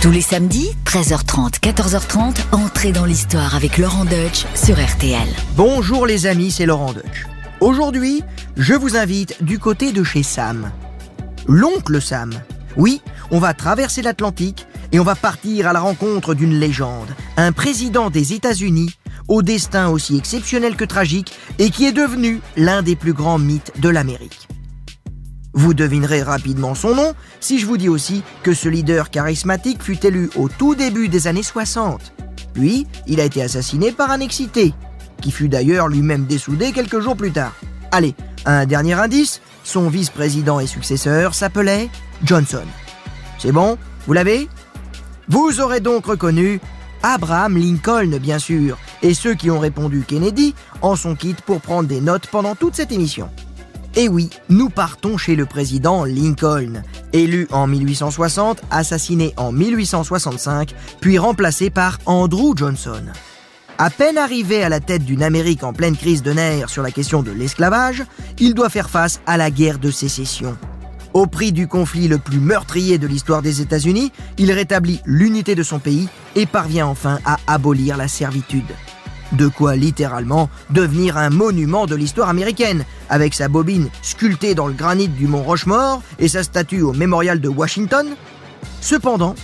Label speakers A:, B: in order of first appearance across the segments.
A: Tous les samedis, 13h30, 14h30, entrez dans l'histoire avec Laurent Deutsch sur RTL.
B: Bonjour les amis, c'est Laurent Deutsch. Aujourd'hui, je vous invite du côté de chez Sam. L'oncle Sam. Oui, on va traverser l'Atlantique et on va partir à la rencontre d'une légende, un président des États-Unis au destin aussi exceptionnel que tragique et qui est devenu l'un des plus grands mythes de l'Amérique. Vous devinerez rapidement son nom si je vous dis aussi que ce leader charismatique fut élu au tout début des années 60. Puis, il a été assassiné par un excité, qui fut d'ailleurs lui-même dessoudé quelques jours plus tard. Allez, un dernier indice, son vice-président et successeur s'appelait Johnson. C'est bon Vous l'avez? Vous aurez donc reconnu Abraham Lincoln, bien sûr, et ceux qui ont répondu Kennedy en sont quittes pour prendre des notes pendant toute cette émission. Et oui, nous partons chez le président Lincoln, élu en 1860, assassiné en 1865, puis remplacé par Andrew Johnson. À peine arrivé à la tête d'une Amérique en pleine crise de nerfs sur la question de l'esclavage, il doit faire face à la guerre de sécession. Au prix du conflit le plus meurtrier de l'histoire des États-Unis, il rétablit l'unité de son pays et parvient enfin à abolir la servitude. De quoi littéralement devenir un monument de l'histoire américaine, avec sa bobine sculptée dans le granit du mont Rochemort et sa statue au mémorial de Washington. Cependant,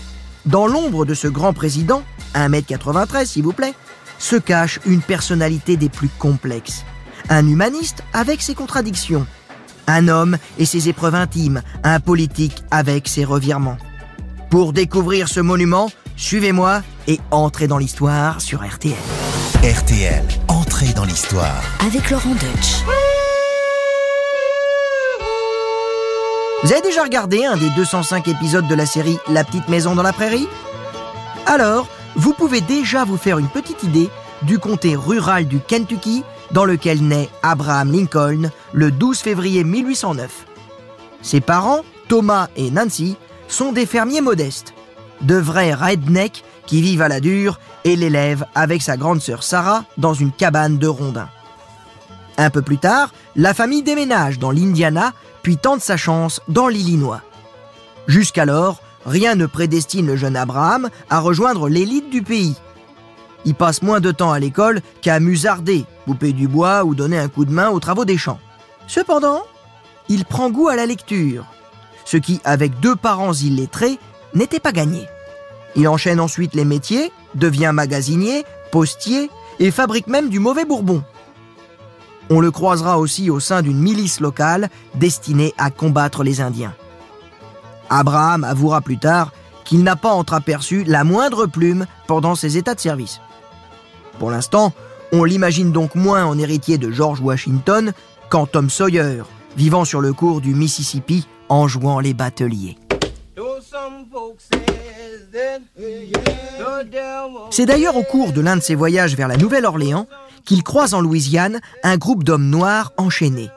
B: dans l'ombre de ce grand président, 1m93 s'il vous plaît, se cache une personnalité des plus complexes. Un humaniste avec ses contradictions. Un homme et ses épreuves intimes, un politique avec ses revirements. Pour découvrir ce monument, suivez-moi et entrez dans l'histoire sur RTL.
C: RTL, entrée dans l'histoire.
A: Avec Laurent Deutsch.
B: Vous avez déjà regardé un des 205 épisodes de la série La petite maison dans la prairie? Alors, vous pouvez déjà vous faire une petite idée du comté rural du Kentucky dans lequel naît Abraham Lincoln le 12 février 1809. Ses parents, Thomas et Nancy, sont des fermiers modestes, de vrais rednecks qui vivent à la dure et l'élèvent avec sa grande sœur Sarah dans une cabane de rondins. Un peu plus tard, la famille déménage dans l'Indiana puis tente sa chance dans l'Illinois. Jusqu'alors, rien ne prédestine le jeune Abraham à rejoindre l'élite du pays. Il passe moins de temps à l'école qu'à musarder, couper du bois ou donner un coup de main aux travaux des champs. Cependant, il prend goût à la lecture, ce qui, avec deux parents illettrés, n'était pas gagné. Il enchaîne ensuite les métiers, devient magasinier, postier et fabrique même du mauvais bourbon. On le croisera aussi au sein d'une milice locale destinée à combattre les Indiens. Abraham avouera plus tard qu'il n'a pas entreaperçu la moindre plume pendant ses états de service. Pour l'instant, on l'imagine donc moins en héritier de George Washington qu'en Tom Sawyer, vivant sur le cours du Mississippi en jouant les bateliers. C'est d'ailleurs au cours de l'un de ses voyages vers la Nouvelle-Orléans qu'il croise en Louisiane un groupe d'hommes noirs enchaînés.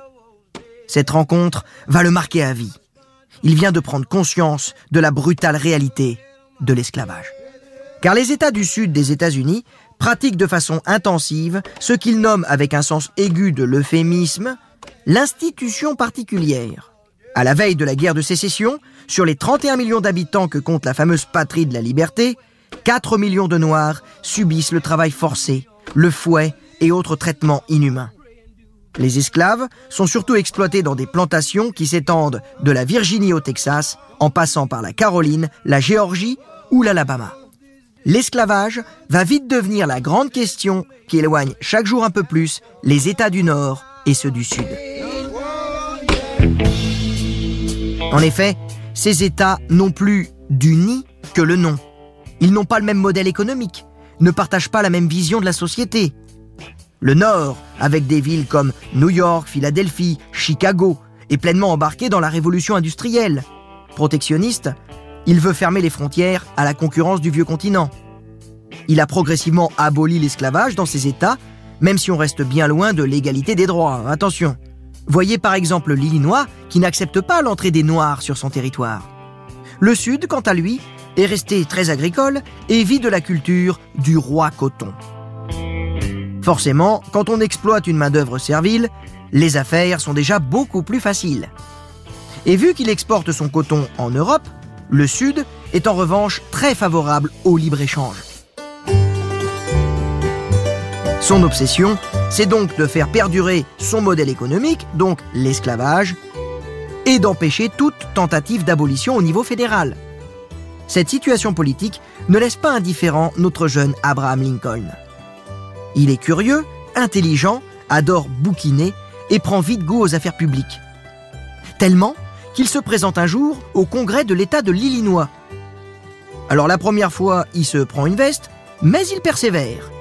B: Cette rencontre va le marquer à vie. Il vient de prendre conscience de la brutale réalité de l'esclavage. Car les États du Sud des États-Unis pratiquent de façon intensive ce qu'ils nomment avec un sens aigu de l'euphémisme l'institution particulière. À la veille de la guerre de sécession, sur les 31 millions d'habitants que compte la fameuse patrie de la liberté, 4 millions de Noirs subissent le travail forcé, le fouet et autres traitements inhumains. Les esclaves sont surtout exploités dans des plantations qui s'étendent de la Virginie au Texas, en passant par la Caroline, la Géorgie ou l'Alabama. L'esclavage va vite devenir la grande question qui éloigne chaque jour un peu plus les États du Nord et ceux du Sud. En effet, ces États n'ont plus du que le nom. Ils n'ont pas le même modèle économique, ne partagent pas la même vision de la société. Le Nord, avec des villes comme New York, Philadelphie, Chicago, est pleinement embarqué dans la révolution industrielle. Protectionniste, il veut fermer les frontières à la concurrence du vieux continent. Il a progressivement aboli l'esclavage dans ces États, même si on reste bien loin de l'égalité des droits, attention. Voyez par exemple l'Illinois qui n'accepte pas l'entrée des Noirs sur son territoire. Le Sud, quant à lui, est resté très agricole et vit de la culture du roi coton. Forcément, quand on exploite une main-d'œuvre servile, les affaires sont déjà beaucoup plus faciles. Et vu qu'il exporte son coton en Europe, le Sud est en revanche très favorable au libre-échange. Son obsession, c'est donc de faire perdurer son modèle économique, donc l'esclavage, et d'empêcher toute tentative d'abolition au niveau fédéral. Cette situation politique ne laisse pas indifférent notre jeune Abraham Lincoln. Il est curieux, intelligent, adore bouquiner et prend vite goût aux affaires publiques. Tellement qu'il se présente un jour au congrès de l'État de l'Illinois. Alors la première fois, il se prend une veste, mais il persévère.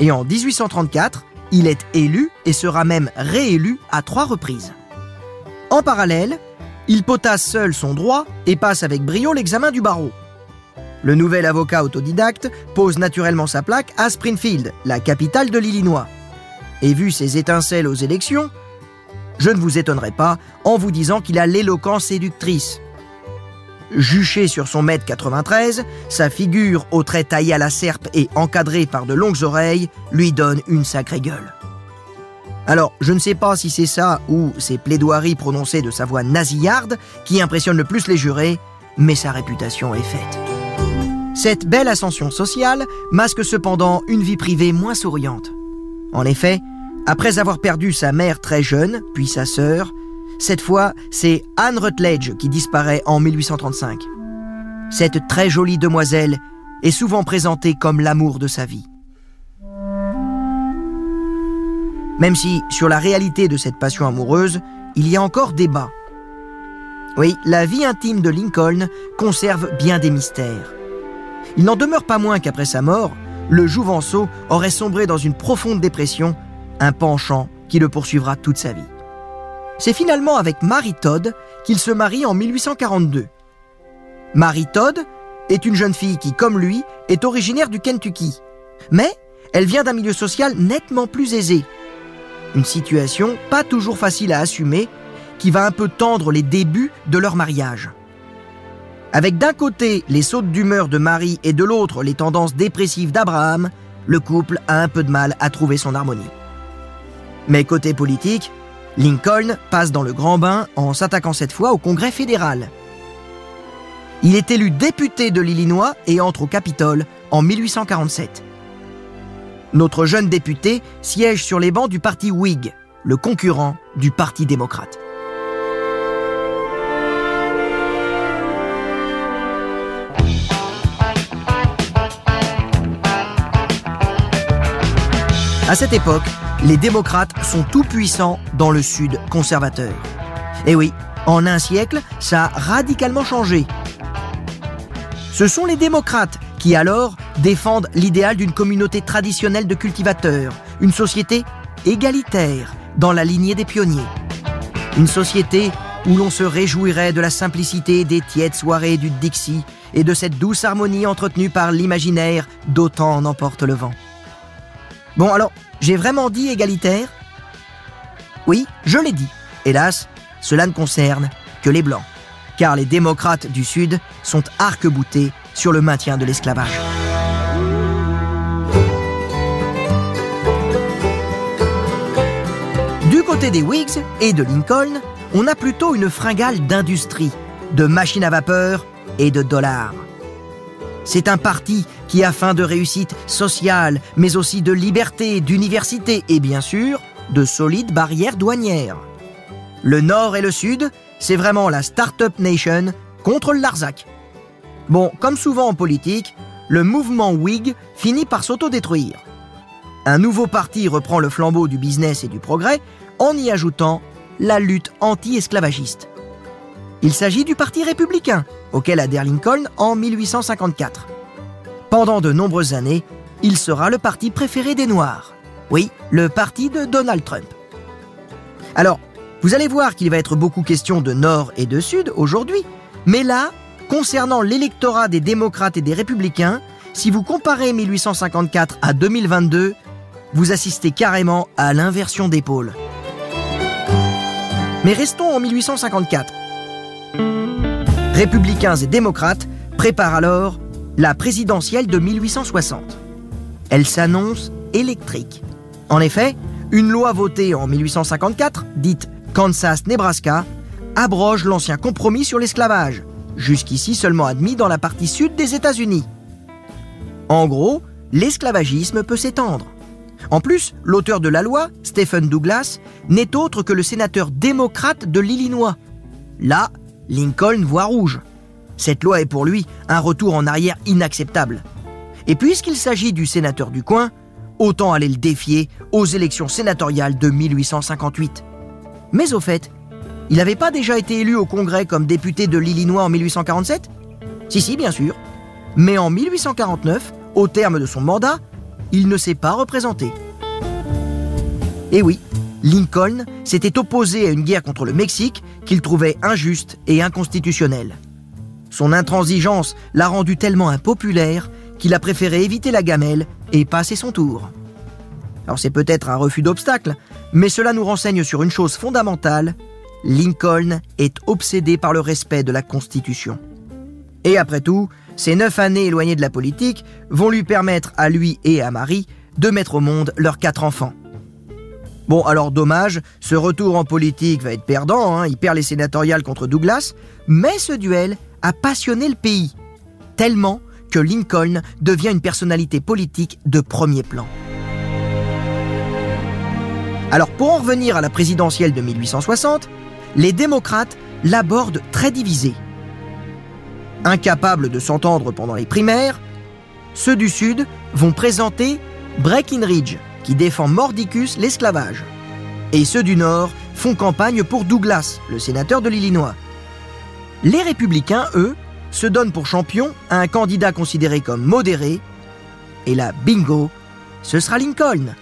B: Et en 1834, il est élu et sera même réélu à trois reprises. En parallèle, il potasse seul son droit et passe avec brio l'examen du barreau. Le nouvel avocat autodidacte pose naturellement sa plaque à Springfield, la capitale de l'Illinois. Et vu ses étincelles aux élections, je ne vous étonnerai pas en vous disant qu'il a l'éloquence séductrice. Juché sur son mètre 93, sa figure aux traits taillés à la serpe et encadrée par de longues oreilles lui donne une sacrée gueule. Alors, je ne sais pas si c'est ça ou ses plaidoiries prononcées de sa voix nasillarde qui impressionnent le plus les jurés, mais sa réputation est faite. Cette belle ascension sociale masque cependant une vie privée moins souriante. En effet, après avoir perdu sa mère très jeune, puis sa sœur, cette fois, c'est Anne Rutledge qui disparaît en 1835. Cette très jolie demoiselle est souvent présentée comme l'amour de sa vie. Même si, sur la réalité de cette passion amoureuse, il y a encore débat. Oui, la vie intime de Lincoln conserve bien des mystères. Il n'en demeure pas moins qu'après sa mort, le Jouvenceau aurait sombré dans une profonde dépression, un penchant qui le poursuivra toute sa vie. C'est finalement avec Marie Todd qu'il se marie en 1842. Marie Todd est une jeune fille qui, comme lui, est originaire du Kentucky. Mais elle vient d'un milieu social nettement plus aisé. Une situation pas toujours facile à assumer qui va un peu tendre les débuts de leur mariage. Avec d'un côté les sautes d'humeur de Marie et de l'autre les tendances dépressives d'Abraham, le couple a un peu de mal à trouver son harmonie. Mais côté politique, Lincoln passe dans le grand bain en s'attaquant cette fois au Congrès fédéral. Il est élu député de l'Illinois et entre au Capitole en 1847. Notre jeune député siège sur les bancs du parti Whig, le concurrent du Parti démocrate. À cette époque, les démocrates sont tout puissants dans le Sud conservateur. Et oui, en un siècle, ça a radicalement changé. Ce sont les démocrates qui alors défendent l'idéal d'une communauté traditionnelle de cultivateurs, une société égalitaire dans la lignée des pionniers. Une société où l'on se réjouirait de la simplicité des tièdes soirées du Dixie et de cette douce harmonie entretenue par l'imaginaire d'autant en emporte le vent. Bon alors, j'ai vraiment dit égalitaire? Oui, je l'ai dit. Hélas, cela ne concerne que les Blancs, car les démocrates du Sud sont arc-boutés sur le maintien de l'esclavage. Du côté des Whigs et de Lincoln, on a plutôt une fringale d'industrie, de machines à vapeur et de dollars. C'est un parti qui a faim de réussite sociale, mais aussi de liberté, d'université et bien sûr de solides barrières douanières. Le Nord et le Sud, c'est vraiment la Startup Nation contre le Larzac. Bon, comme souvent en politique, le mouvement Whig finit par s'autodétruire. Un nouveau parti reprend le flambeau du business et du progrès en y ajoutant la lutte anti-esclavagiste. Il s'agit du Parti républicain, auquel adhère Lincoln en 1854. Pendant de nombreuses années, il sera le parti préféré des Noirs. Oui, le parti de Donald Trump. Alors, vous allez voir qu'il va être beaucoup question de Nord et de Sud aujourd'hui, mais là, concernant l'électorat des démocrates et des républicains, si vous comparez 1854 à 2022, vous assistez carrément à l'inversion des pôles. Mais restons en 1854. Républicains et démocrates préparent alors la présidentielle de 1860. Elle s'annonce électrique. En effet, une loi votée en 1854, dite Kansas-Nebraska, abroge l'ancien compromis sur l'esclavage, jusqu'ici seulement admis dans la partie sud des États-Unis. En gros, l'esclavagisme peut s'étendre. En plus, l'auteur de la loi, Stephen Douglas, n'est autre que le sénateur démocrate de l'Illinois. Là, Lincoln voit rouge. Cette loi est pour lui un retour en arrière inacceptable. Et puisqu'il s'agit du sénateur du coin, autant aller le défier aux élections sénatoriales de 1858. Mais au fait, il n'avait pas déjà été élu au Congrès comme député de l'Illinois en 1847 Si, si, bien sûr. Mais en 1849, au terme de son mandat, il ne s'est pas représenté. Et oui, Lincoln s'était opposé à une guerre contre le Mexique qu'il trouvait injuste et inconstitutionnelle. Son intransigeance l'a rendu tellement impopulaire qu'il a préféré éviter la gamelle et passer son tour. Alors c'est peut-être un refus d'obstacle, mais cela nous renseigne sur une chose fondamentale, Lincoln est obsédé par le respect de la Constitution. Et après tout, ces neuf années éloignées de la politique vont lui permettre à lui et à Marie de mettre au monde leurs quatre enfants. Bon, alors dommage, ce retour en politique va être perdant, hein, il perd les sénatoriales contre Douglas, mais ce duel a passionné le pays, tellement que Lincoln devient une personnalité politique de premier plan. Alors pour en revenir à la présidentielle de 1860, les démocrates l'abordent très divisé. Incapables de s'entendre pendant les primaires, ceux du Sud vont présenter Breckinridge, qui défend mordicus l'esclavage. Et ceux du Nord font campagne pour Douglas, le sénateur de l'Illinois. Les républicains, eux, se donnent pour champion un candidat considéré comme modéré. Et là, bingo, ce sera Lincoln.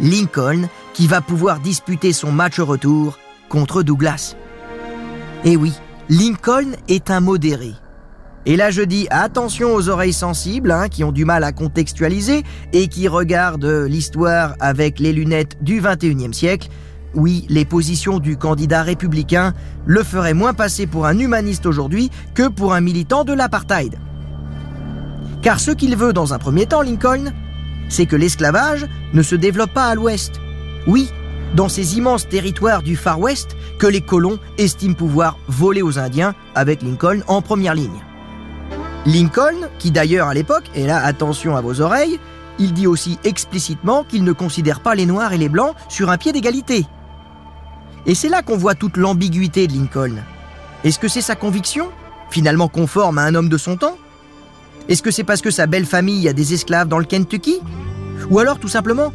B: Lincoln qui va pouvoir disputer son match retour contre Douglas. Et oui, Lincoln est un modéré. Et là, je dis attention aux oreilles sensibles, hein, qui ont du mal à contextualiser et qui regardent l'histoire avec les lunettes du 21e siècle. Oui, les positions du candidat républicain le feraient moins passer pour un humaniste aujourd'hui que pour un militant de l'apartheid. Car ce qu'il veut dans un premier temps, Lincoln, c'est que l'esclavage ne se développe pas à l'ouest. Oui, dans ces immenses territoires du Far West que les colons estiment pouvoir voler aux Indiens avec Lincoln en première ligne. Lincoln, qui d'ailleurs à l'époque, et là attention à vos oreilles, il dit aussi explicitement qu'il ne considère pas les Noirs et les Blancs sur un pied d'égalité. Et c'est là qu'on voit toute l'ambiguïté de Lincoln. Est-ce que c'est sa conviction, finalement conforme à un homme de son temps? Est-ce que c'est parce que sa belle famille a des esclaves dans le Kentucky? Ou alors tout simplement,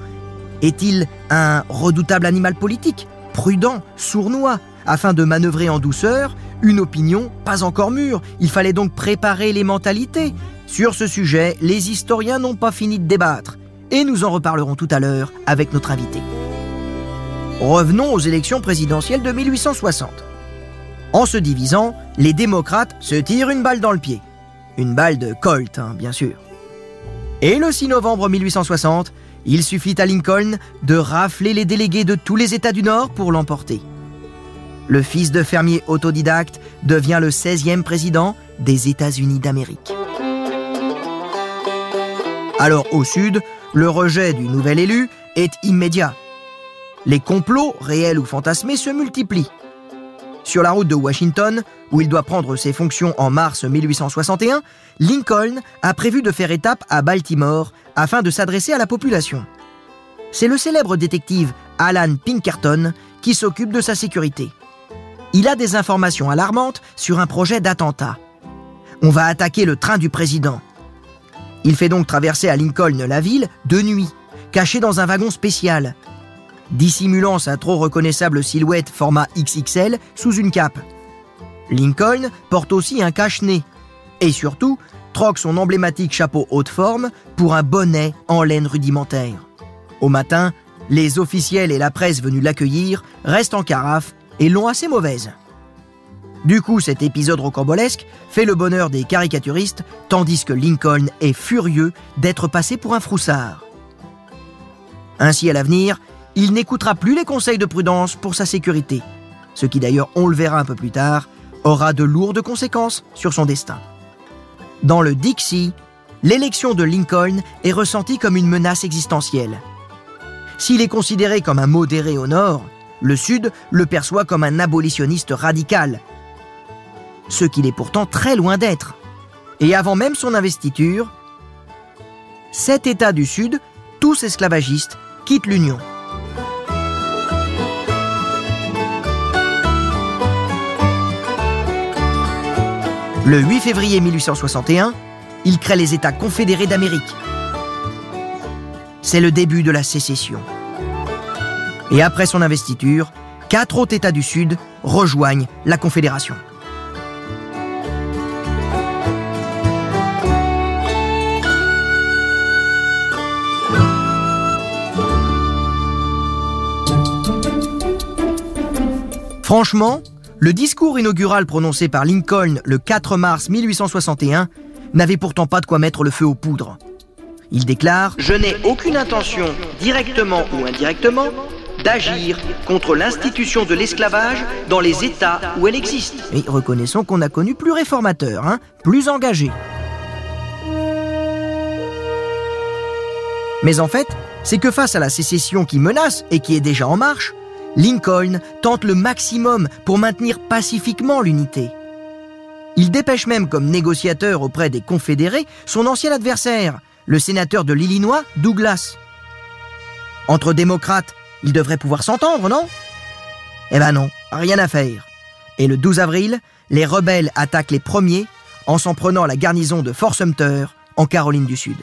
B: est-il un redoutable animal politique, prudent, sournois, afin de manœuvrer en douceur une opinion pas encore mûre? Il fallait donc préparer les mentalités. Sur ce sujet, les historiens n'ont pas fini de débattre, et nous en reparlerons tout à l'heure avec notre invité. Revenons aux élections présidentielles de 1860. En se divisant, les démocrates se tirent une balle dans le pied. Une balle de Colt, hein, bien sûr. Et le 6 novembre 1860, il suffit à Lincoln de rafler les délégués de tous les États du Nord pour l'emporter le fils de fermier autodidacte devient le 16e président des États-Unis d'Amérique. Alors au sud, le rejet du nouvel élu est immédiat. Les complots, réels ou fantasmés, se multiplient. Sur la route de Washington, où il doit prendre ses fonctions en mars 1861, Lincoln a prévu de faire étape à Baltimore afin de s'adresser à la population. C'est le célèbre détective Alan Pinkerton qui s'occupe de sa sécurité il a des informations alarmantes sur un projet d'attentat. On va attaquer le train du président. Il fait donc traverser à Lincoln la ville de nuit, caché dans un wagon spécial, dissimulant sa trop reconnaissable silhouette format XXL sous une cape. Lincoln porte aussi un cache-nez et surtout troque son emblématique chapeau haute forme pour un bonnet en laine rudimentaire. Au matin, les officiels et la presse venus l'accueillir restent en carafe et l'ont assez mauvaise. Du coup, cet épisode rocambolesque fait le bonheur des caricaturistes, tandis que Lincoln est furieux d'être passé pour un froussard. Ainsi, à l'avenir, il n'écoutera plus les conseils de prudence pour sa sécurité, ce qui d'ailleurs, on le verra un peu plus tard, aura de lourdes conséquences sur son destin. Dans le Dixie, l'élection de Lincoln est ressentie comme une menace existentielle. S'il est considéré comme un modéré au nord, le Sud le perçoit comme un abolitionniste radical. ce qu'il est pourtant très loin d'être. Et avant même son investiture, sept États du Sud, tous esclavagistes, quittent l'Union. Le 8 février 1861, il crée les États confédérés d'Amérique. C'est le début de la sécession. Et après son investiture, quatre autres États du Sud rejoignent la Confédération. Franchement, le discours inaugural prononcé par Lincoln le 4 mars 1861 n'avait pourtant pas de quoi mettre le feu aux poudres. Il déclare ⁇ Je n'ai aucune intention, directement ou indirectement, d'agir contre l'institution de l'esclavage dans les États où elle existe. Et reconnaissons qu'on a connu plus réformateur, hein, plus engagé. Mais en fait, c'est que face à la sécession qui menace et qui est déjà en marche, Lincoln tente le maximum pour maintenir pacifiquement l'unité. Il dépêche même comme négociateur auprès des confédérés son ancien adversaire, le sénateur de l'Illinois, Douglas. Entre démocrates, ils devraient pouvoir s'entendre, non? Eh ben non, rien à faire. Et le 12 avril, les rebelles attaquent les premiers en s'en prenant à la garnison de Fort Sumter, en Caroline du Sud.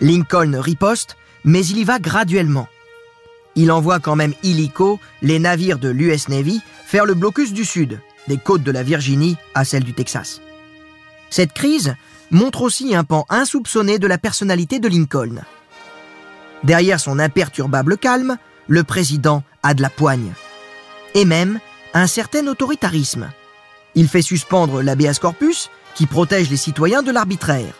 B: Lincoln riposte, mais il y va graduellement il envoie quand même illico les navires de l'US Navy faire le blocus du Sud, des côtes de la Virginie à celles du Texas. Cette crise montre aussi un pan insoupçonné de la personnalité de Lincoln. Derrière son imperturbable calme, le président a de la poigne. Et même un certain autoritarisme. Il fait suspendre l'habeas corpus qui protège les citoyens de l'arbitraire.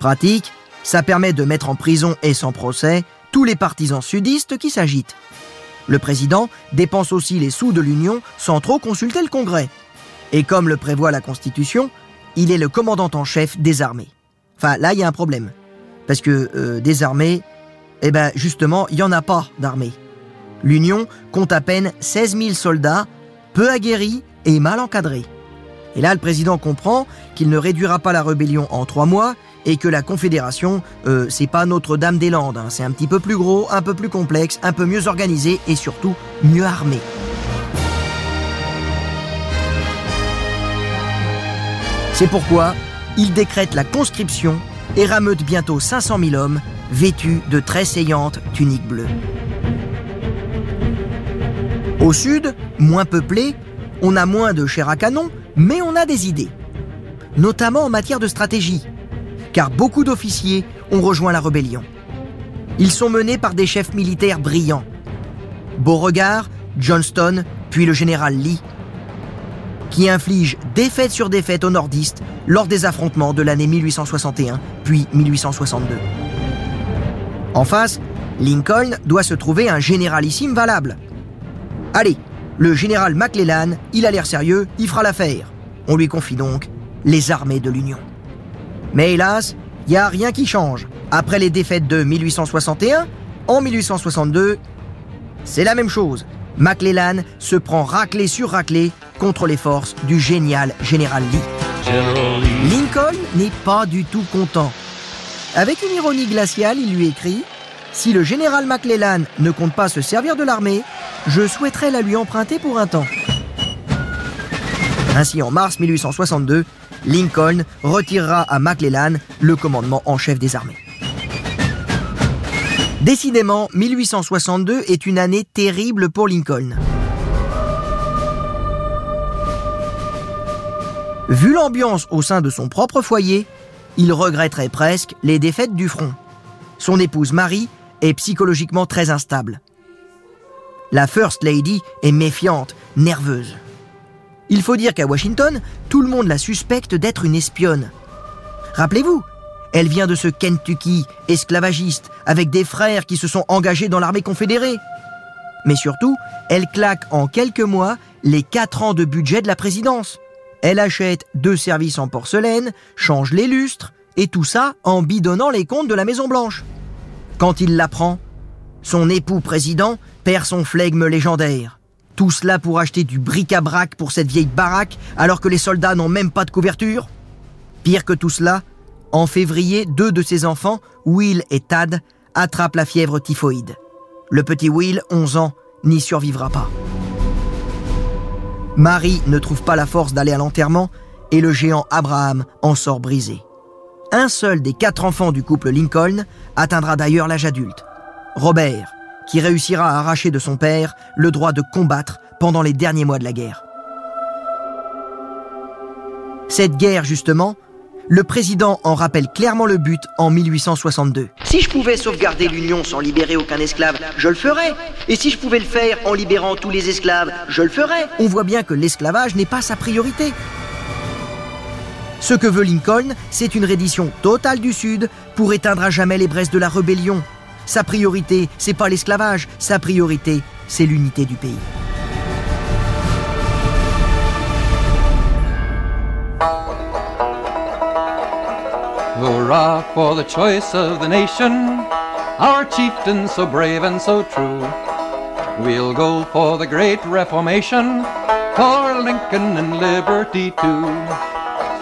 B: Pratique, ça permet de mettre en prison et sans procès tous les partisans sudistes qui s'agitent. Le président dépense aussi les sous de l'Union sans trop consulter le Congrès. Et comme le prévoit la Constitution, il est le commandant en chef des armées. Enfin, là, il y a un problème. Parce que euh, des armées, eh ben justement, il n'y en a pas d'armée. L'Union compte à peine 16 000 soldats, peu aguerris et mal encadrés. Et là, le président comprend qu'il ne réduira pas la rébellion en trois mois et que la Confédération, euh, c'est pas Notre-Dame-des-Landes. Hein. C'est un petit peu plus gros, un peu plus complexe, un peu mieux organisé et surtout mieux armé. C'est pourquoi il décrète la conscription et rameute bientôt 500 000 hommes vêtus de très saillantes tuniques bleues. Au sud, moins peuplé, on a moins de chair à canon, mais on a des idées, notamment en matière de stratégie, car beaucoup d'officiers ont rejoint la rébellion. Ils sont menés par des chefs militaires brillants. Beauregard, Johnston, puis le général Lee, qui infligent défaite sur défaite aux nordistes lors des affrontements de l'année 1861 puis 1862. En face, Lincoln doit se trouver un généralissime valable. Allez, le général McClellan, il a l'air sérieux, il fera l'affaire. On lui confie donc les armées de l'Union. Mais hélas, il n'y a rien qui change. Après les défaites de 1861, en 1862, c'est la même chose. McClellan se prend raclé sur raclé contre les forces du génial général Lee. Lincoln n'est pas du tout content. Avec une ironie glaciale, il lui écrit Si le général McClellan ne compte pas se servir de l'armée, je souhaiterais la lui emprunter pour un temps. Ainsi, en mars 1862, Lincoln retirera à McClellan le commandement en chef des armées. Décidément, 1862 est une année terrible pour Lincoln. Vu l'ambiance au sein de son propre foyer, il regretterait presque les défaites du front. Son épouse Marie est psychologiquement très instable. La First Lady est méfiante, nerveuse. Il faut dire qu'à Washington, tout le monde la suspecte d'être une espionne. Rappelez-vous, elle vient de ce Kentucky esclavagiste avec des frères qui se sont engagés dans l'armée confédérée. Mais surtout, elle claque en quelques mois les quatre ans de budget de la présidence. Elle achète deux services en porcelaine, change les lustres, et tout ça en bidonnant les comptes de la Maison Blanche. Quand il l'apprend, son époux président perd son flegme légendaire. Tout cela pour acheter du bric-à-brac pour cette vieille baraque alors que les soldats n'ont même pas de couverture Pire que tout cela, en février, deux de ses enfants, Will et Tad, attrapent la fièvre typhoïde. Le petit Will, 11 ans, n'y survivra pas. Marie ne trouve pas la force d'aller à l'enterrement et le géant Abraham en sort brisé. Un seul des quatre enfants du couple Lincoln atteindra d'ailleurs l'âge adulte. Robert, qui réussira à arracher de son père le droit de combattre pendant les derniers mois de la guerre. Cette guerre, justement, le président en rappelle clairement le but en 1862. Si je pouvais sauvegarder l'Union sans libérer aucun esclave, je le ferais. Et si je pouvais le faire en libérant tous les esclaves, je le ferais. On voit bien que l'esclavage n'est pas sa priorité. Ce que veut Lincoln, c'est une reddition totale du Sud pour éteindre à jamais les braises de la rébellion. Sa priorité, c'est pas l'esclavage, sa priorité, c'est l'unité du pays.
D: Hurrah for the choice of the nation, our chieftain so brave and so true. We'll go for the great reformation, for Lincoln and liberty too.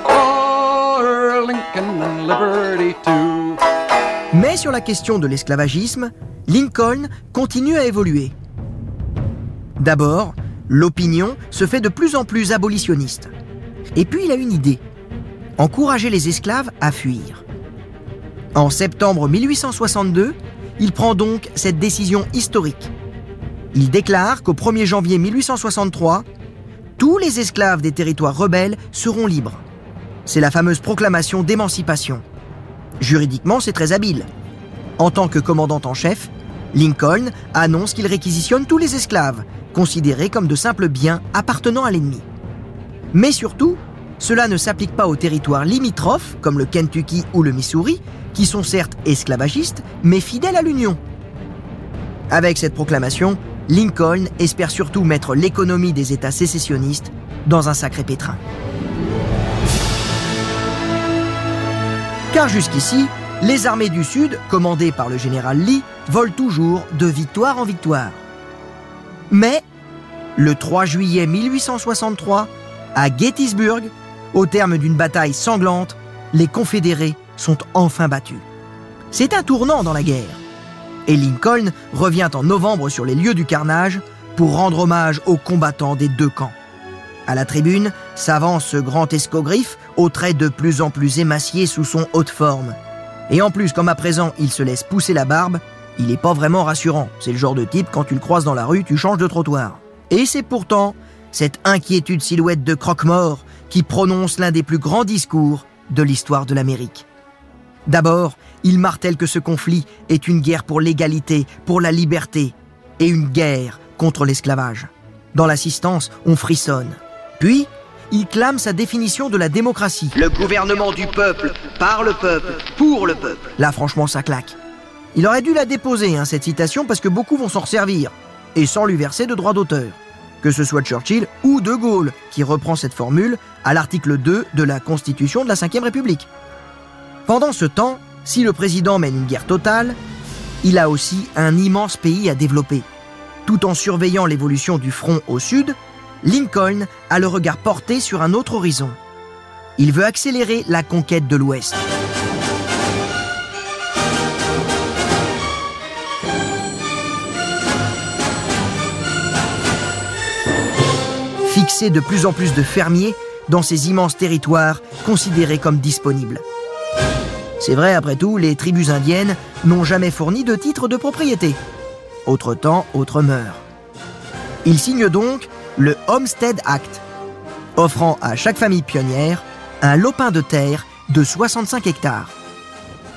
D: For Lincoln and liberty too.
B: Mais sur la question de l'esclavagisme, Lincoln continue à évoluer. D'abord, l'opinion se fait de plus en plus abolitionniste. Et puis il a une idée encourager les esclaves à fuir. En septembre 1862, il prend donc cette décision historique. Il déclare qu'au 1er janvier 1863, tous les esclaves des territoires rebelles seront libres. C'est la fameuse proclamation d'émancipation. Juridiquement, c'est très habile. En tant que commandant en chef, Lincoln annonce qu'il réquisitionne tous les esclaves, considérés comme de simples biens appartenant à l'ennemi. Mais surtout, cela ne s'applique pas aux territoires limitrophes, comme le Kentucky ou le Missouri, qui sont certes esclavagistes, mais fidèles à l'Union. Avec cette proclamation, Lincoln espère surtout mettre l'économie des États sécessionnistes dans un sacré pétrin. Car jusqu'ici, les armées du Sud, commandées par le général Lee, volent toujours de victoire en victoire. Mais, le 3 juillet 1863, à Gettysburg, au terme d'une bataille sanglante, les Confédérés sont enfin battus. C'est un tournant dans la guerre. Et Lincoln revient en novembre sur les lieux du carnage pour rendre hommage aux combattants des deux camps. À la tribune s'avance ce grand escogriffe aux traits de plus en plus émaciés sous son haute forme. Et en plus, comme à présent il se laisse pousser la barbe, il n'est pas vraiment rassurant. C'est le genre de type, quand tu le croises dans la rue, tu changes de trottoir. Et c'est pourtant cette inquiétude silhouette de croque-mort qui prononce l'un des plus grands discours de l'histoire de l'Amérique. D'abord, il martèle que ce conflit est une guerre pour l'égalité, pour la liberté, et une guerre contre l'esclavage. Dans l'assistance, on frissonne. Puis, il clame sa définition de la démocratie. Le gouvernement du peuple, par le peuple, pour le peuple. Là, franchement, ça claque. Il aurait dû la déposer, hein, cette citation, parce que beaucoup vont s'en servir, et sans lui verser de droit d'auteur que ce soit Churchill ou De Gaulle qui reprend cette formule à l'article 2 de la Constitution de la Ve République. Pendant ce temps, si le président mène une guerre totale, il a aussi un immense pays à développer. Tout en surveillant l'évolution du front au sud, Lincoln a le regard porté sur un autre horizon. Il veut accélérer la conquête de l'Ouest. fixer de plus en plus de fermiers dans ces immenses territoires considérés comme disponibles. C'est vrai, après tout, les tribus indiennes n'ont jamais fourni de titre de propriété. Autre temps, autre mœurs. Il signe donc le Homestead Act, offrant à chaque famille pionnière un lopin de terre de 65 hectares.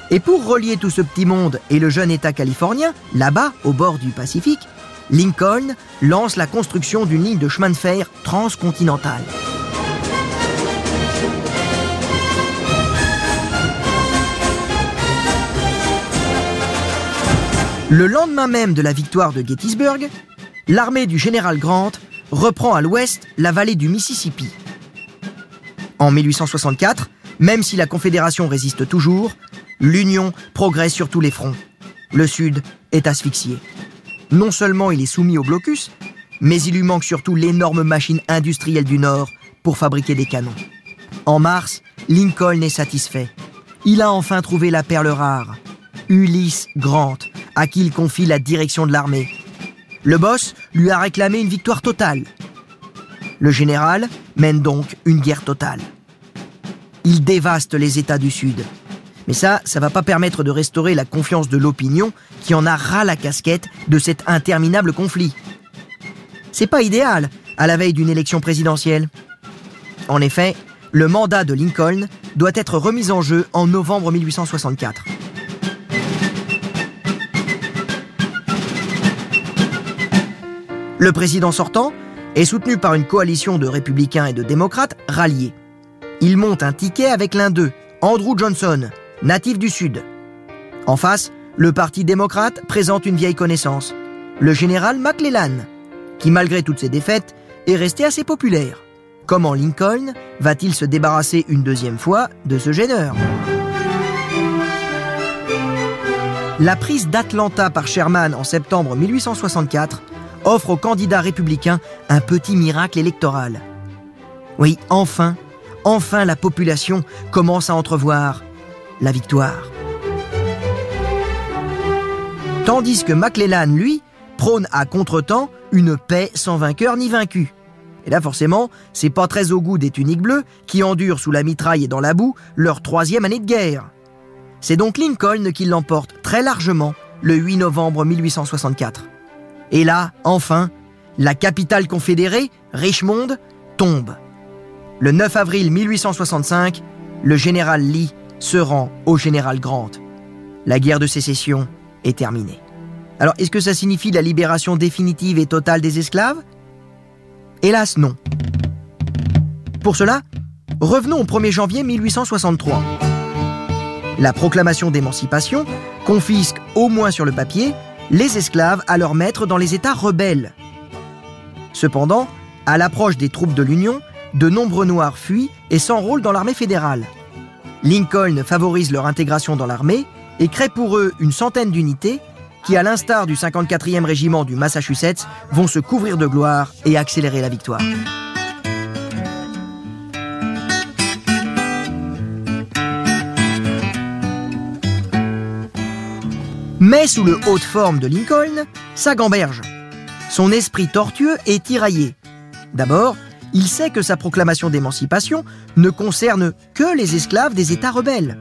B: Et pour relier tout ce petit monde et le jeune État californien, là-bas, au bord du Pacifique, Lincoln lance la construction d'une ligne de chemin de fer transcontinentale. Le lendemain même de la victoire de Gettysburg, l'armée du général Grant reprend à l'ouest la vallée du Mississippi. En 1864, même si la Confédération résiste toujours, l'Union progresse sur tous les fronts. Le Sud est asphyxié non seulement il est soumis au blocus, Mais il lui manque surtout l'énorme machine industrielle du Nord pour fabriquer des canons. En mars, Lincoln est satisfait. Il a enfin trouvé la perle rare, Ulysse Grant, à qui il confie la direction de l'armée. Le boss lui a réclamé une victoire totale. Le général mène donc une guerre totale. Il dévaste les États du Sud. Mais ça, ça va pas permettre de restaurer la confiance de l'opinion qui en a ras la casquette de cet interminable conflit. C'est pas idéal à la veille d'une élection présidentielle. En effet, le mandat de Lincoln doit être remis en jeu en novembre 1864. Le président sortant est soutenu par une coalition de républicains et de démocrates ralliés. Il monte un ticket avec l'un d'eux, Andrew Johnson, natif du Sud. En face, le Parti démocrate présente une vieille connaissance, le général McClellan, qui malgré toutes ses défaites est resté assez populaire. Comment Lincoln va-t-il se débarrasser une deuxième fois de ce gêneur? La prise d'Atlanta par Sherman en septembre 1864 offre aux candidats républicains un petit miracle électoral. Oui, enfin, enfin la population commence à entrevoir la victoire. Tandis que McClellan, lui, prône à contretemps une paix sans vainqueur ni vaincu. Et là, forcément, c'est pas très au goût des tuniques bleues qui endurent sous la mitraille et dans la boue leur troisième année de guerre. C'est donc Lincoln qui l'emporte très largement le 8 novembre 1864. Et là, enfin, la capitale confédérée, Richmond, tombe. Le 9 avril 1865, le général Lee se rend au général Grant. La guerre de sécession est terminée. Alors, est-ce que ça signifie la libération définitive et totale des esclaves? Hélas, non. Pour cela, revenons au 1er janvier 1863. La proclamation d'émancipation confisque, au moins sur le papier, les esclaves à leur maître dans les États rebelles. Cependant, à l'approche des troupes de l'Union, de nombreux Noirs fuient et s'enrôlent dans l'armée fédérale. Lincoln favorise leur intégration dans l'armée et crée pour eux une centaine d'unités qui, à l'instar du 54e régiment du Massachusetts, vont se couvrir de gloire et accélérer la victoire. Mais sous le haute forme de Lincoln, ça gamberge. Son esprit tortueux est tiraillé. D'abord, il sait que sa proclamation d'émancipation ne concerne que les esclaves des États rebelles.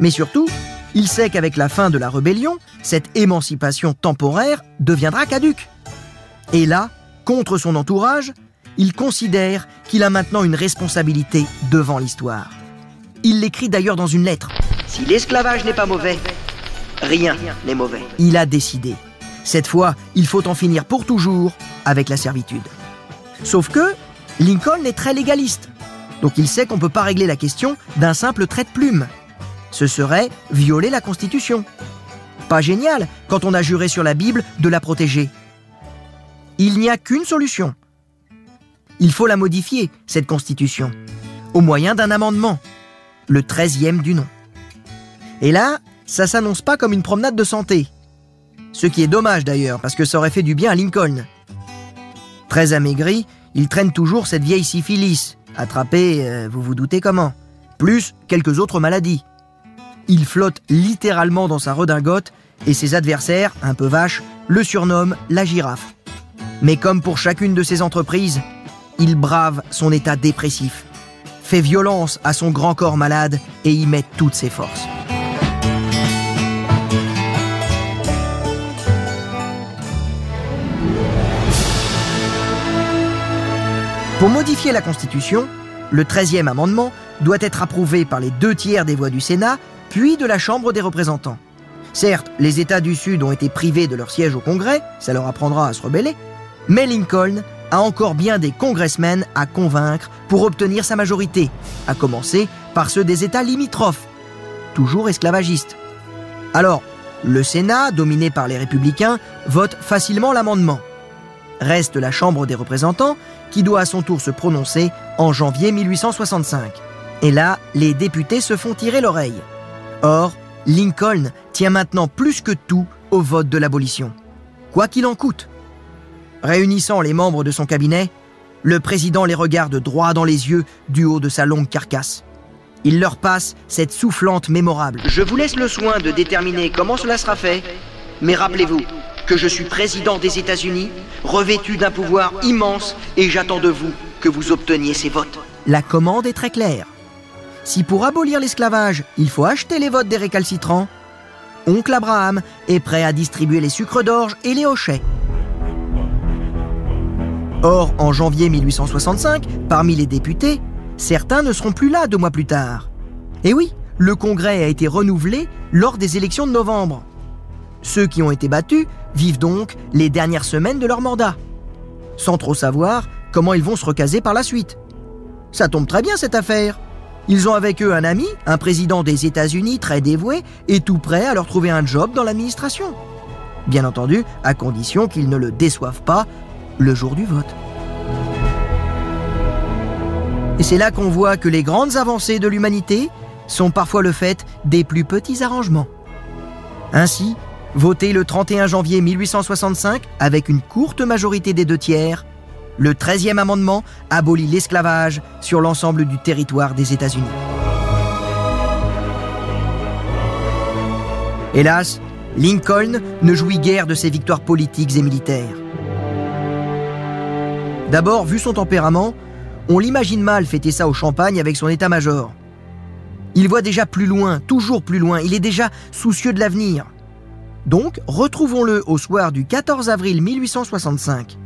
B: Mais surtout, il sait qu'avec la fin de la rébellion, cette émancipation temporaire deviendra caduque. Et là, contre son entourage, il considère qu'il a maintenant une responsabilité devant l'histoire. Il l'écrit d'ailleurs dans une lettre. Si l'esclavage n'est pas mauvais, rien n'est mauvais. Il a décidé. Cette fois, il faut en finir pour toujours avec la servitude. Sauf que Lincoln est très légaliste. Donc il sait qu'on ne peut pas régler la question d'un simple trait de plume. Ce serait violer la Constitution. Pas génial quand on a juré sur la Bible de la protéger. Il n'y a qu'une solution. Il faut la modifier, cette Constitution, au moyen d'un amendement, le 13e du nom. Et là, ça s'annonce pas comme une promenade de santé. Ce qui est dommage d'ailleurs, parce que ça aurait fait du bien à Lincoln. Très amaigri, il traîne toujours cette vieille syphilis, attrapée, euh, vous vous doutez comment, plus quelques autres maladies. Il flotte littéralement dans sa redingote et ses adversaires, un peu vaches, le surnomment la girafe. Mais comme pour chacune de ses entreprises, il brave son état dépressif, fait violence à son grand corps malade et y met toutes ses forces. Pour modifier la Constitution, le 13e amendement doit être approuvé par les deux tiers des voix du Sénat, puis de la Chambre des représentants. Certes, les États du Sud ont été privés de leur siège au Congrès, ça leur apprendra à se rebeller, mais Lincoln a encore bien des congressmen à convaincre pour obtenir sa majorité, à commencer par ceux des États limitrophes, toujours esclavagistes. Alors, le Sénat, dominé par les républicains, vote facilement l'amendement. Reste la Chambre des représentants, qui doit à son tour se prononcer en janvier 1865. Et là, les députés se font tirer l'oreille. Or, Lincoln tient maintenant plus que tout au vote de l'abolition. Quoi qu'il en coûte. Réunissant les membres de son cabinet, le président les regarde droit dans les yeux du haut de sa longue carcasse. Il leur passe cette soufflante mémorable. Je vous laisse le soin de déterminer comment cela sera fait, mais rappelez-vous que je suis président des États-Unis, revêtu d'un pouvoir immense, et j'attends de vous que vous obteniez ces votes. La commande est très claire. Si pour abolir l'esclavage, il faut acheter les votes des récalcitrants, Oncle Abraham est prêt à distribuer les sucres d'orge et les hochets. Or, en janvier 1865, parmi les députés, certains ne seront plus là deux mois plus tard. Et oui, le Congrès a été renouvelé lors des élections de novembre. Ceux qui ont été battus vivent donc les dernières semaines de leur mandat, sans trop savoir comment ils vont se recaser par la suite. Ça tombe très bien cette affaire. Ils ont avec eux un ami, un président des États-Unis très dévoué et tout prêt à leur trouver un job dans l'administration. Bien entendu, à condition qu'ils ne le déçoivent pas le jour du vote. Et c'est là qu'on voit que les grandes avancées de l'humanité sont parfois le fait des plus petits arrangements. Ainsi, voté le 31 janvier 1865 avec une courte majorité des deux tiers, le 13e amendement abolit l'esclavage sur l'ensemble du territoire des États-Unis. Hélas, Lincoln ne jouit guère de ses victoires politiques et militaires. D'abord, vu son tempérament, on l'imagine mal fêter ça au champagne avec son état-major. Il voit déjà plus loin, toujours plus loin, il est déjà soucieux de l'avenir. Donc, retrouvons-le au soir du 14 avril 1865.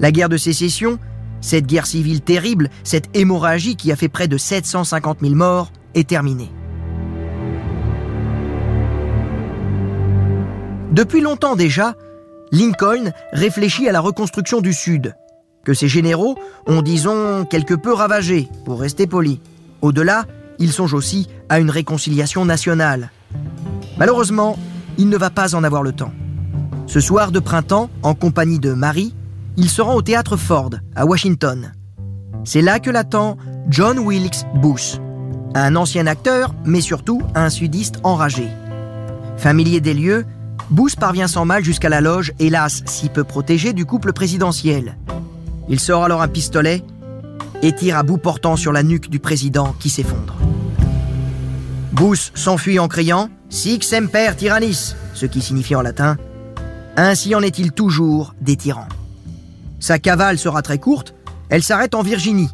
B: La guerre de sécession, cette guerre civile terrible, cette hémorragie qui a fait près de 750 000 morts, est terminée. Depuis longtemps déjà, Lincoln réfléchit à la reconstruction du Sud, que ses généraux ont, disons, quelque peu ravagé, pour rester poli. Au-delà, il songe aussi à une réconciliation nationale. Malheureusement, il ne va pas en avoir le temps. Ce soir de printemps, en compagnie de Marie, il se rend au théâtre Ford, à Washington. C'est là que l'attend John Wilkes Booth, un ancien acteur, mais surtout un sudiste enragé. Familier des lieux, Booth parvient sans mal jusqu'à la loge, hélas si peu protégée, du couple présidentiel. Il sort alors un pistolet et tire à bout portant sur la nuque du président qui s'effondre. Booth s'enfuit en criant Sic semper tyrannis, ce qui signifie en latin Ainsi en est-il toujours des tyrans. Sa cavale sera très courte, elle s'arrête en Virginie.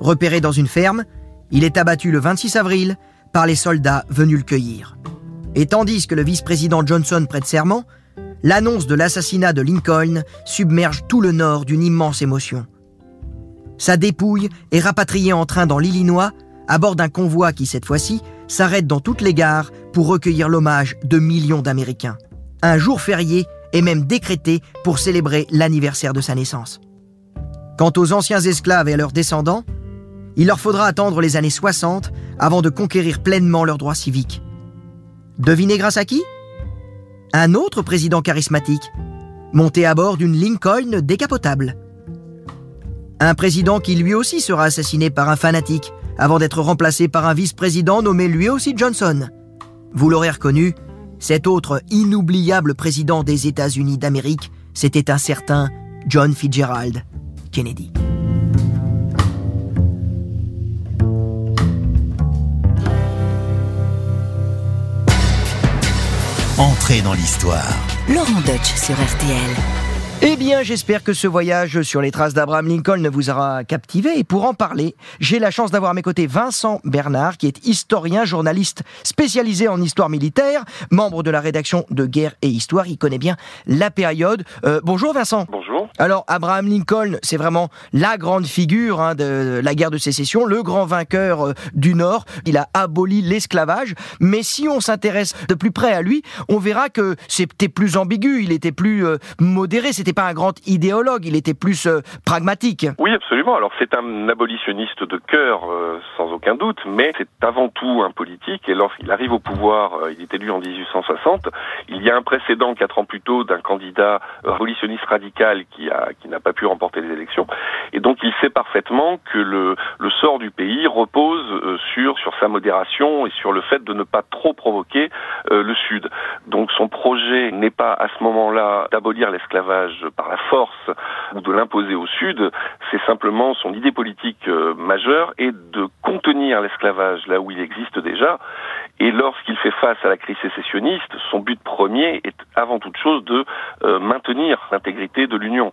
B: Repéré dans une ferme, il est abattu le 26 avril par les soldats venus le cueillir. Et tandis que le vice-président Johnson prête serment, l'annonce de l'assassinat de Lincoln submerge tout le Nord d'une immense émotion. Sa dépouille est rapatriée en train dans l'Illinois, à bord d'un convoi qui, cette fois-ci, s'arrête dans toutes les gares pour recueillir l'hommage de millions d'Américains. Un jour férié est même décrété pour célébrer l'anniversaire de sa naissance. Quant aux anciens esclaves et à leurs descendants, il leur faudra attendre les années 60 avant de conquérir pleinement leurs droits civiques. Devinez grâce à qui? Un autre président charismatique, monté à bord d'une Lincoln décapotable. Un président qui lui aussi sera assassiné par un fanatique, avant d'être remplacé par un vice-président nommé lui aussi Johnson. Vous l'aurez reconnu, cet autre inoubliable président des États-Unis d'Amérique, c'était un certain John Fitzgerald Kennedy.
C: Entrez dans l'histoire.
A: Laurent Deutsch sur RTL.
B: Eh bien, j'espère que ce voyage sur les traces d'Abraham Lincoln ne vous aura captivé. Et pour en parler, j'ai la chance d'avoir à mes côtés Vincent Bernard, qui est historien, journaliste spécialisé en histoire militaire, membre de la rédaction de Guerre et Histoire. Il connaît bien la période. Euh, bonjour Vincent.
E: Bonjour.
B: Alors, Abraham Lincoln, c'est vraiment la grande figure hein, de la guerre de sécession, le grand vainqueur euh, du Nord. Il a aboli l'esclavage. Mais si on s'intéresse de plus près à lui, on verra que c'était plus ambigu, il était plus euh, modéré, c'était pas un grand idéologue, il était plus euh, pragmatique.
E: Oui, absolument. Alors c'est un abolitionniste de cœur, euh, sans aucun doute, mais c'est avant tout un politique. Et lorsqu'il arrive au pouvoir, euh, il est élu en 1860. Il y a un précédent quatre ans plus tôt d'un candidat abolitionniste radical qui qui n'a pas pu remporter les élections. Et donc il sait parfaitement que le, le sort du pays repose sur sur sa modération et sur le fait de ne pas trop provoquer le Sud. Donc son projet n'est pas à ce moment-là d'abolir l'esclavage par la force ou de l'imposer au Sud, c'est simplement son idée politique euh, majeure est de contenir l'esclavage là où il existe déjà. Et lorsqu'il fait face à la crise sécessionniste, son but premier est avant toute chose de maintenir l'intégrité de l'Union.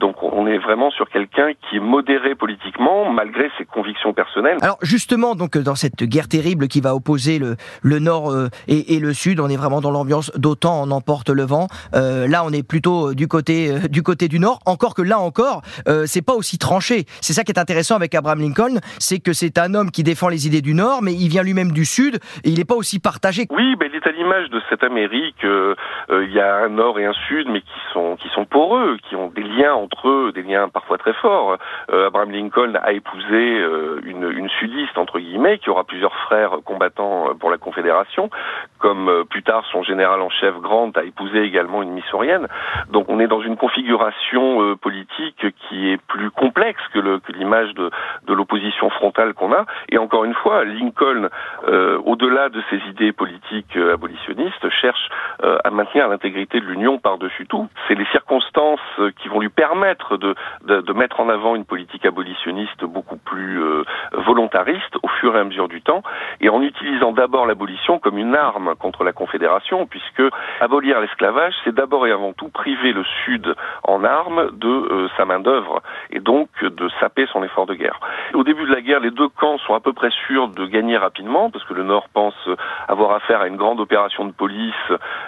E: Donc on est vraiment sur quelqu'un qui est modéré politiquement malgré ses convictions personnelles.
B: Alors justement, donc dans cette guerre terrible qui va opposer le, Nord euh, et, et, le Sud, on est vraiment dans l'ambiance d'autant on emporte le vent. Euh, là, on est plutôt euh, du côté euh, du côté du Nord. Encore que là encore, euh, c'est pas aussi tranché. C'est ça qui est intéressant avec Abraham Lincoln, c'est que c'est un homme qui défend les idées du Nord, mais il vient lui-même du Sud et il n'est pas aussi partagé.
E: Oui, ben, il est à l'image de cette Amérique. il y a un Nord et un Sud, mais qui sont qui sont poreux, qui ont des liens entre eux, des liens parfois très forts. Abraham Lincoln a épousé une, une sudiste entre guillemets qui aura plusieurs frères combattants euh, pour la Confédération, comme euh, plus tard son général en chef Grant a épousé également une missourienne. Donc on est dans une configuration euh, politique qui est plus complexe que l'image de, l'opposition frontale qu'on a. Et encore une fois, Lincoln, euh, au-delà de ses idées politiques abolitionnistes, cherche euh, à maintenir l'intégrité de l'Union par-dessus tout. C'est les circonstances qui vont lui permettre de, de, de, mettre en avant une politique abolitionniste beaucoup plus volontariste au fur et à mesure du temps, et en utilisant d'abord l'abolition comme une arme contre la Confédération, puisque abolir l'esclavage, c'est d'abord et avant tout priver le Sud en armes de euh, sa main-d'œuvre, et donc de saper son effort de guerre. Au début de la guerre, les deux camps sont à peu près sûrs de gagner rapidement, parce que le Nord pense avoir affaire à une grande opération de police,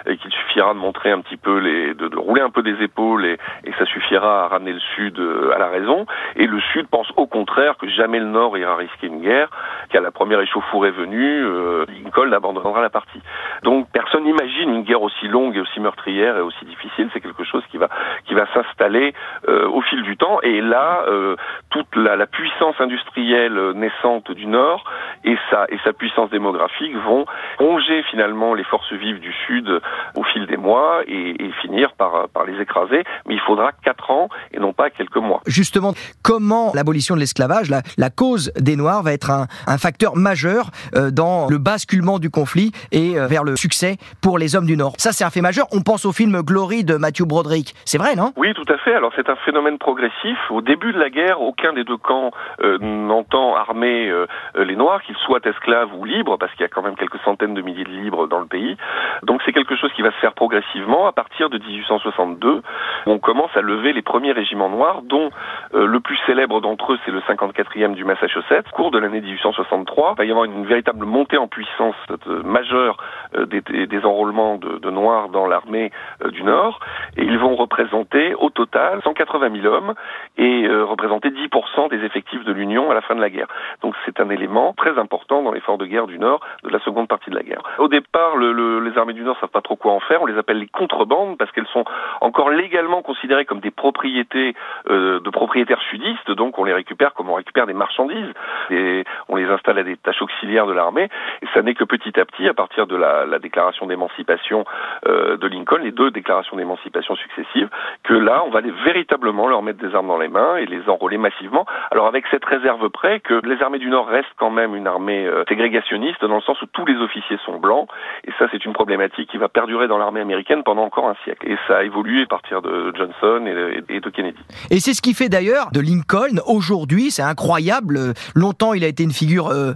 E: et qu'il suffira de montrer un petit peu les, de, de rouler un peu des épaules, et, et ça suffira à ramener le Sud euh, à la raison. Et le Sud pense au contraire que jamais le Nord ira risquer une guerre, qu'à la première échauffourée venue, euh, Lincoln abandonnera la partie. Donc personne n'imagine une guerre aussi longue et aussi meurtrière et aussi difficile. C'est quelque chose qui va qui va s'installer euh, au fil du temps. Et là, euh, toute la, puissance industrielle naissante du Nord et sa et sa puissance démographique vont ronger finalement les forces vives du Sud au fil des mois et, finir par par les écraser. Mais il faudra quatre ans et non pas quelques mois.
B: Justement, comment l'abolition de l'esclavage, la, cause des Noirs, va être un, facteur majeur euh, dans le basculement du conflit et euh, vers le succès pour les hommes du Nord? Ça, c'est un fait majeur. On pense au film Glory de Matthew Broderick. C'est vrai, non?
E: Oui, tout à fait. Alors, c'est un phénomène progressif. Au début de la guerre, aucun des deux camps euh, n'entend armer euh, les Noirs, qu'ils soient esclaves ou libres, parce qu'il y a quand même quelques centaines de milliers de libres dans le pays. Donc, c'est quelque chose qui va se faire progressivement. À partir de 1862, on commence à lever les premiers régiments noirs, dont euh, le plus célèbre d'entre eux, c'est le 54e du Massachusetts. Au cours de l'année 1863, il va y avoir une véritable montée en puissance majeure des, des, enrôlements de, de Noirs dans l'armée du Nord, et ils vont représenter au total 180 000 hommes et euh, représenter 10% des effectifs de l'Union à la fin de la guerre. Donc c'est un élément très important dans l'effort de guerre du Nord de la seconde partie de la guerre. Au départ, le, le, les armées du Nord savent pas trop quoi en faire. On les appelle les contrebandes parce qu'elles sont encore légalement considérées comme des propriétés euh, de propriétaires sudistes. Donc on les récupère comme on récupère des marchandises et on les installe à des tâches auxiliaires de l'armée. Et ça n'est que petit à petit, à partir de la, la déclaration d'émancipation euh, de Lincoln, les deux déclarations d'émancipation successives, que là, on va les, véritablement leur mettre des armes dans les mains et les enrôler massivement. Alors avec cette réserve près que les armées du Nord restent quand même une armée euh, ségrégationniste dans le sens où tous les officiers sont blancs et ça c'est une problématique qui va perdurer dans l'armée américaine pendant encore un siècle. Et ça a évolué à partir de Johnson et, et de Kennedy.
B: Et c'est ce qui fait d'ailleurs de Lincoln aujourd'hui, c'est incroyable. Longtemps il a été une figure euh,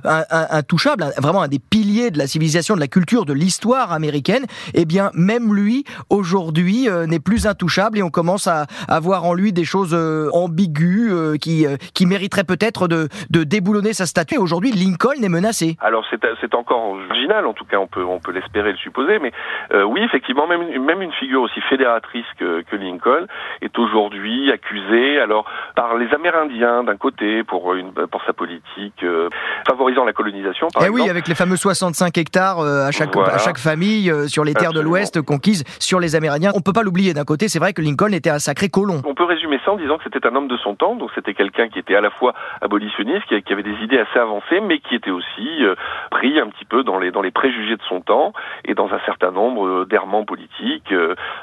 B: intouchable, vraiment un des piliers de la civilisation, de la culture, de l'histoire américaine. Eh bien même lui aujourd'hui euh, n'est plus intouchable et on commence à, à voir en lui des choses euh, ambiguës euh, qui, euh, qui mériteraient peut-être de, de déboulonner sa statue. Aujourd'hui, Lincoln est menacé.
E: Alors c'est encore original, en tout cas on peut, on peut l'espérer, le supposer, mais euh, oui, effectivement, même, même une figure aussi fédératrice que, que Lincoln est aujourd'hui accusée alors par les Amérindiens d'un côté pour, une, pour sa politique euh, favorisant la colonisation. Par
B: eh
E: exemple.
B: oui, avec les fameux 65 hectares à chaque à chaque famille sur les terres de l'Ouest conquises sur les Amérindiens. On peut pas l'oublier d'un côté, c'est vrai que Lincoln était un sacré colon.
E: On peut résumer ça en disant que c'était un homme de son temps, donc c'était quelqu'un qui était à la fois abolitionniste, qui, avait des idées assez avancées, mais qui était aussi euh, pris un petit peu dans les, dans les préjugés de son temps et dans un certain nombre euh, d'errements politiques.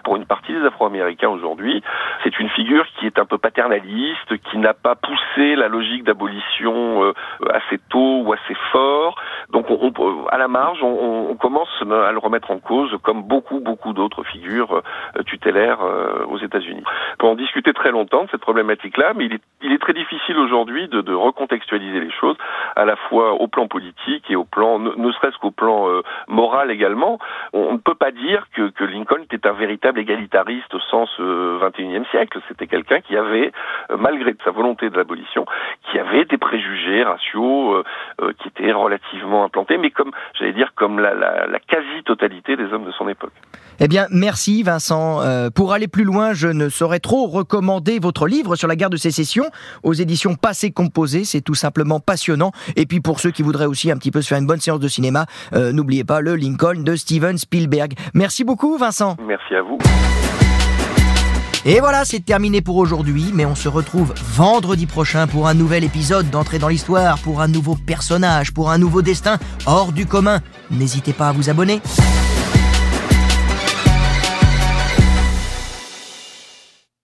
E: Pour une partie des Afro-Américains aujourd'hui, c'est une figure qui est un peu paternaliste, qui n'a pas poussé la logique d'abolition assez tôt ou assez fort. Donc on, à la marge, on, on, commence à le remettre en cause comme beaucoup, beaucoup d'autres figures euh, tutélaires euh, aux États-Unis. On peut en discuter très longtemps de cette problématique-là, mais il est, il est, très difficile aujourd'hui de, de, recontextualiser les choses, à la fois au plan politique et au plan, ne, serait-ce qu'au plan euh, moral également. On, ne peut pas dire que, que, Lincoln était un véritable égalitariste au sens 21e siècle. C'était quelqu'un qui avait, malgré sa volonté de l'abolition, qui avait des préjugés raciaux qui étaient relativement implantés, mais comme, j'allais dire, comme la, la, la quasi-totalité des hommes de son époque.
B: Eh bien, merci Vincent. Euh, pour aller plus loin, je ne saurais trop recommander votre livre sur la guerre de sécession aux éditions Passé Composé. C'est tout simplement passionnant. Et puis pour ceux qui voudraient aussi un petit peu se faire une bonne séance de cinéma, euh, n'oubliez pas le Lincoln de Steven Spielberg. Merci beaucoup Vincent.
E: Merci à vous.
B: Et voilà, c'est terminé pour aujourd'hui, mais on se retrouve vendredi prochain pour un nouvel épisode d'entrée dans l'histoire, pour un nouveau personnage, pour un nouveau destin hors du commun. N'hésitez pas à vous abonner.